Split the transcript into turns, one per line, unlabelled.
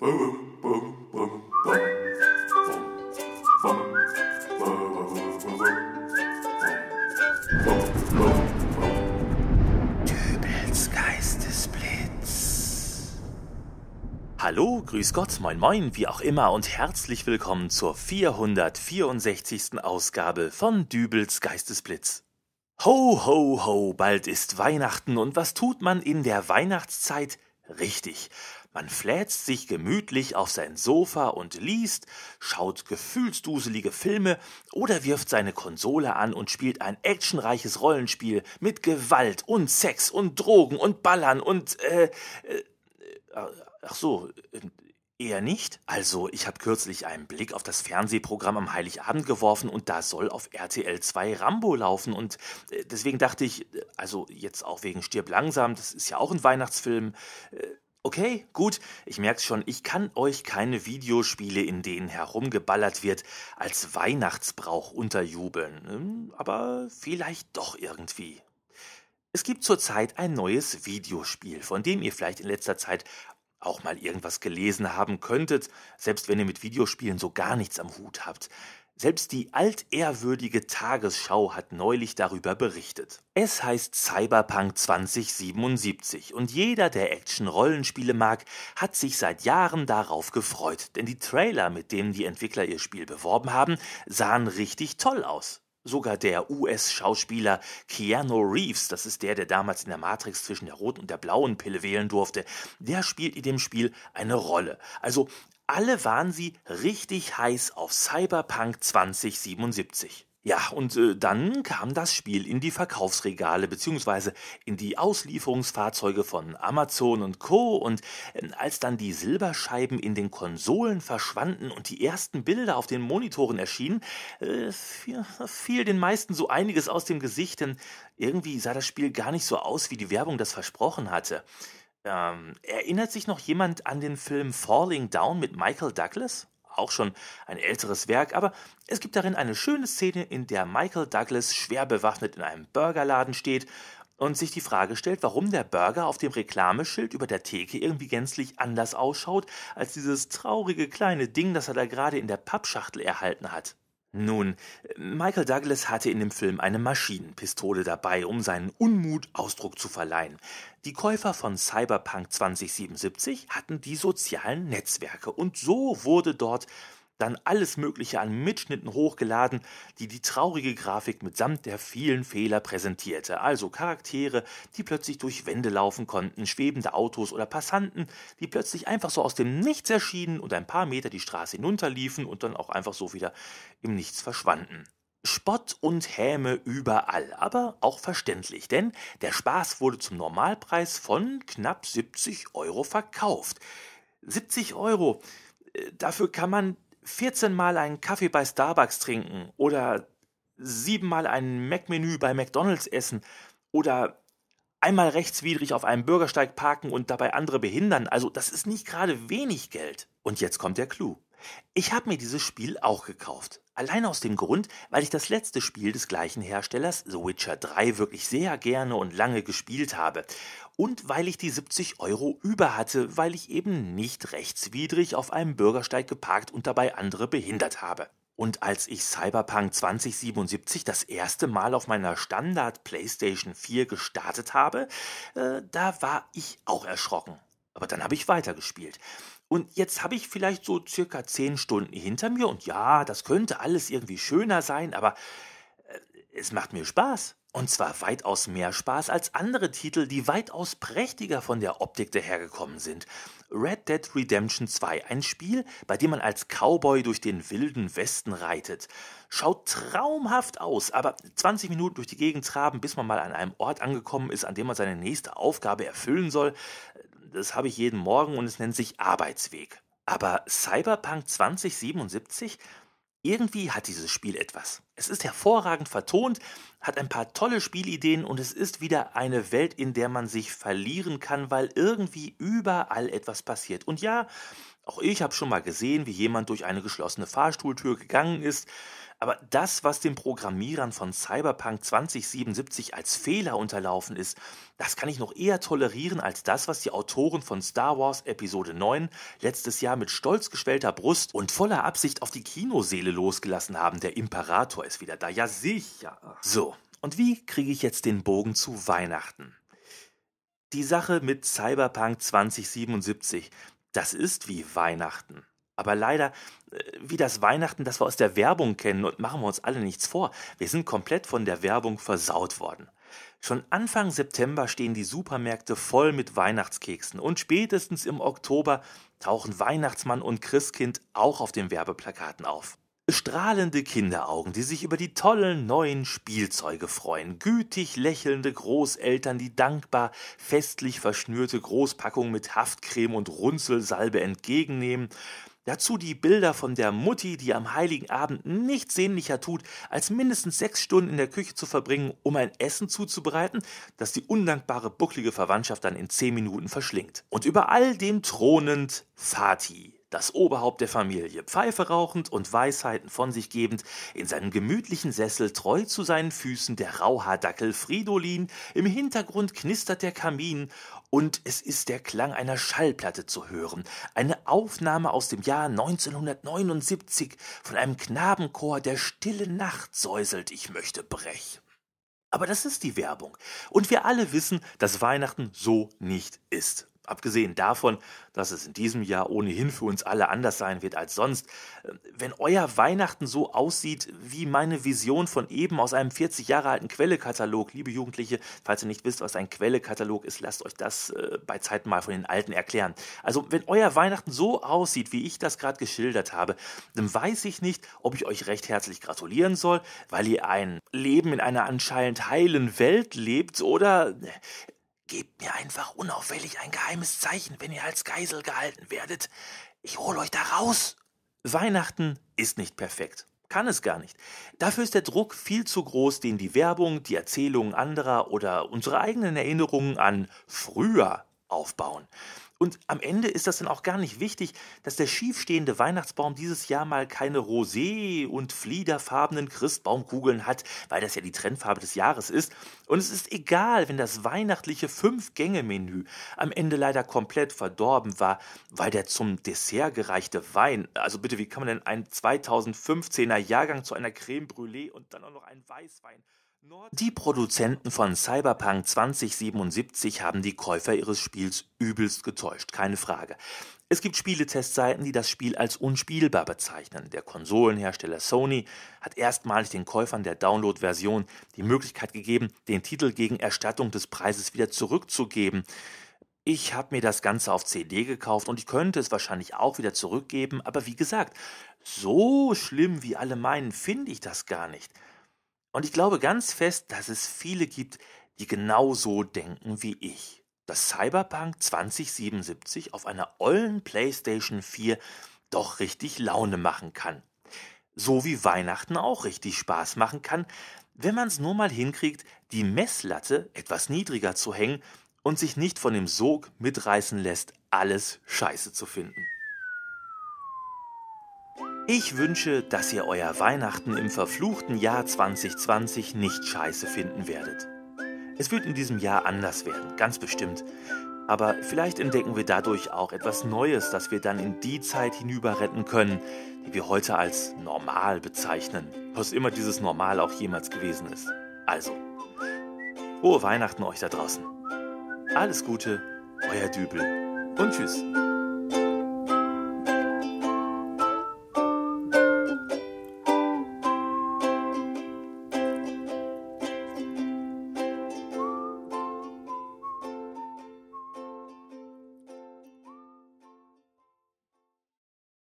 Hallo, grüß Gott, moin moin, wie auch immer und herzlich willkommen zur 464. Ausgabe von Dübels Geistesblitz. Ho, ho, ho, bald ist Weihnachten und was tut man in der Weihnachtszeit? Richtig, man fläzt sich gemütlich auf sein Sofa und liest, schaut gefühlsduselige Filme oder wirft seine Konsole an und spielt ein actionreiches Rollenspiel mit Gewalt und Sex und Drogen und Ballern und äh, äh ach so, äh, Eher nicht. Also, ich habe kürzlich einen Blick auf das Fernsehprogramm am Heiligabend geworfen und da soll auf RTL 2 Rambo laufen und äh, deswegen dachte ich, äh, also jetzt auch wegen Stirb langsam, das ist ja auch ein Weihnachtsfilm. Okay, gut, ich merke schon, ich kann euch keine Videospiele, in denen herumgeballert wird, als Weihnachtsbrauch unterjubeln. Hm, aber vielleicht doch irgendwie. Es gibt zurzeit ein neues Videospiel, von dem ihr vielleicht in letzter Zeit auch mal irgendwas gelesen haben könntet, selbst wenn ihr mit Videospielen so gar nichts am Hut habt. Selbst die altehrwürdige Tagesschau hat neulich darüber berichtet. Es heißt Cyberpunk 2077 und jeder, der Action-Rollenspiele mag, hat sich seit Jahren darauf gefreut, denn die Trailer, mit denen die Entwickler ihr Spiel beworben haben, sahen richtig toll aus. Sogar der US-Schauspieler Keanu Reeves, das ist der, der damals in der Matrix zwischen der roten und der blauen Pille wählen durfte, der spielt in dem Spiel eine Rolle. Also alle waren sie richtig heiß auf Cyberpunk 2077. Ja, und äh, dann kam das Spiel in die Verkaufsregale beziehungsweise in die Auslieferungsfahrzeuge von Amazon und Co. Und äh, als dann die Silberscheiben in den Konsolen verschwanden und die ersten Bilder auf den Monitoren erschienen, äh, fiel, fiel den meisten so einiges aus dem Gesicht, denn irgendwie sah das Spiel gar nicht so aus, wie die Werbung das versprochen hatte. Ähm, erinnert sich noch jemand an den Film Falling Down mit Michael Douglas? auch schon ein älteres Werk, aber es gibt darin eine schöne Szene, in der Michael Douglas schwer bewaffnet in einem Burgerladen steht und sich die Frage stellt, warum der Burger auf dem Reklameschild über der Theke irgendwie gänzlich anders ausschaut als dieses traurige kleine Ding, das er da gerade in der Pappschachtel erhalten hat. Nun, Michael Douglas hatte in dem Film eine Maschinenpistole dabei, um seinen Unmut Ausdruck zu verleihen. Die Käufer von Cyberpunk 2077 hatten die sozialen Netzwerke und so wurde dort dann alles Mögliche an Mitschnitten hochgeladen, die die traurige Grafik mitsamt der vielen Fehler präsentierte. Also Charaktere, die plötzlich durch Wände laufen konnten, schwebende Autos oder Passanten, die plötzlich einfach so aus dem Nichts erschienen und ein paar Meter die Straße hinunterliefen und dann auch einfach so wieder im Nichts verschwanden. Spott und Häme überall, aber auch verständlich, denn der Spaß wurde zum Normalpreis von knapp 70 Euro verkauft. 70 Euro, äh, dafür kann man 14 Mal einen Kaffee bei Starbucks trinken oder siebenmal ein Mac-Menü bei McDonalds essen oder einmal rechtswidrig auf einem Bürgersteig parken und dabei andere behindern. Also das ist nicht gerade wenig Geld. Und jetzt kommt der Clou. Ich habe mir dieses Spiel auch gekauft. Allein aus dem Grund, weil ich das letzte Spiel des gleichen Herstellers, The Witcher 3, wirklich sehr gerne und lange gespielt habe. Und weil ich die 70 Euro über hatte, weil ich eben nicht rechtswidrig auf einem Bürgersteig geparkt und dabei andere behindert habe. Und als ich Cyberpunk 2077 das erste Mal auf meiner Standard PlayStation 4 gestartet habe, äh, da war ich auch erschrocken. Aber dann habe ich weitergespielt. Und jetzt habe ich vielleicht so circa zehn Stunden hinter mir und ja, das könnte alles irgendwie schöner sein, aber äh, es macht mir Spaß. Und zwar weitaus mehr Spaß als andere Titel, die weitaus prächtiger von der Optik dahergekommen sind. Red Dead Redemption 2, ein Spiel, bei dem man als Cowboy durch den wilden Westen reitet. Schaut traumhaft aus, aber 20 Minuten durch die Gegend traben, bis man mal an einem Ort angekommen ist, an dem man seine nächste Aufgabe erfüllen soll, das habe ich jeden Morgen und es nennt sich Arbeitsweg. Aber Cyberpunk 2077? Irgendwie hat dieses Spiel etwas. Es ist hervorragend vertont, hat ein paar tolle Spielideen und es ist wieder eine Welt, in der man sich verlieren kann, weil irgendwie überall etwas passiert. Und ja, auch ich habe schon mal gesehen, wie jemand durch eine geschlossene Fahrstuhltür gegangen ist. Aber das, was den Programmierern von Cyberpunk 2077 als Fehler unterlaufen ist, das kann ich noch eher tolerieren als das, was die Autoren von Star Wars Episode 9 letztes Jahr mit stolz geschwellter Brust und voller Absicht auf die Kinoseele losgelassen haben. Der Imperator ist wieder da. Ja, sicher. So, und wie kriege ich jetzt den Bogen zu Weihnachten? Die Sache mit Cyberpunk 2077, das ist wie Weihnachten. Aber leider, äh, wie das Weihnachten, das wir aus der Werbung kennen, und machen wir uns alle nichts vor, wir sind komplett von der Werbung versaut worden. Schon Anfang September stehen die Supermärkte voll mit Weihnachtskeksen und spätestens im Oktober tauchen Weihnachtsmann und Christkind auch auf den Werbeplakaten auf. Strahlende Kinderaugen, die sich über die tollen neuen Spielzeuge freuen, gütig lächelnde Großeltern, die dankbar festlich verschnürte Großpackungen mit Haftcreme und Runzelsalbe entgegennehmen, Dazu die Bilder von der Mutti, die am heiligen Abend nichts sehnlicher tut, als mindestens sechs Stunden in der Küche zu verbringen, um ein Essen zuzubereiten, das die undankbare, bucklige Verwandtschaft dann in zehn Minuten verschlingt. Und über all dem thronend Fatih, das Oberhaupt der Familie, Pfeife rauchend und Weisheiten von sich gebend, in seinem gemütlichen Sessel treu zu seinen Füßen der Rauhaardackel Fridolin, im Hintergrund knistert der Kamin und es ist der Klang einer Schallplatte zu hören, eine Aufnahme aus dem Jahr 1979 von einem Knabenchor, der stille Nacht säuselt, ich möchte brechen. Aber das ist die Werbung. Und wir alle wissen, dass Weihnachten so nicht ist. Abgesehen davon, dass es in diesem Jahr ohnehin für uns alle anders sein wird als sonst, äh, wenn euer Weihnachten so aussieht wie meine Vision von eben aus einem 40 Jahre alten Quellekatalog, liebe Jugendliche, falls ihr nicht wisst, was ein Quellekatalog ist, lasst euch das äh, bei Zeiten mal von den Alten erklären. Also wenn euer Weihnachten so aussieht, wie ich das gerade geschildert habe, dann weiß ich nicht, ob ich euch recht herzlich gratulieren soll, weil ihr ein Leben in einer anscheinend heilen Welt lebt oder Gebt mir einfach unauffällig ein geheimes Zeichen, wenn ihr als Geisel gehalten werdet. Ich hol euch da raus. Weihnachten ist nicht perfekt. Kann es gar nicht. Dafür ist der Druck viel zu groß, den die Werbung, die Erzählungen anderer oder unsere eigenen Erinnerungen an früher aufbauen. Und am Ende ist das dann auch gar nicht wichtig, dass der schiefstehende Weihnachtsbaum dieses Jahr mal keine rosé- und fliederfarbenen Christbaumkugeln hat, weil das ja die Trendfarbe des Jahres ist. Und es ist egal, wenn das weihnachtliche Fünf-Gänge-Menü am Ende leider komplett verdorben war, weil der zum Dessert gereichte Wein, also bitte, wie kann man denn einen 2015er Jahrgang zu einer Creme Brûlée und dann auch noch einen Weißwein die Produzenten von Cyberpunk 2077 haben die Käufer ihres Spiels übelst getäuscht, keine Frage. Es gibt Spieletestseiten, die das Spiel als unspielbar bezeichnen. Der Konsolenhersteller Sony hat erstmalig den Käufern der Download-Version die Möglichkeit gegeben, den Titel gegen Erstattung des Preises wieder zurückzugeben. Ich habe mir das Ganze auf CD gekauft und ich könnte es wahrscheinlich auch wieder zurückgeben, aber wie gesagt, so schlimm wie alle meinen, finde ich das gar nicht. Und ich glaube ganz fest, dass es viele gibt, die genauso denken wie ich. Dass Cyberpunk 2077 auf einer ollen PlayStation 4 doch richtig Laune machen kann. So wie Weihnachten auch richtig Spaß machen kann, wenn man es nur mal hinkriegt, die Messlatte etwas niedriger zu hängen und sich nicht von dem Sog mitreißen lässt, alles scheiße zu finden. Ich wünsche, dass ihr euer Weihnachten im verfluchten Jahr 2020 nicht scheiße finden werdet. Es wird in diesem Jahr anders werden, ganz bestimmt. Aber vielleicht entdecken wir dadurch auch etwas Neues, das wir dann in die Zeit hinüber retten können, die wir heute als normal bezeichnen, was immer dieses Normal auch jemals gewesen ist. Also, frohe Weihnachten euch da draußen. Alles Gute, euer Dübel und tschüss.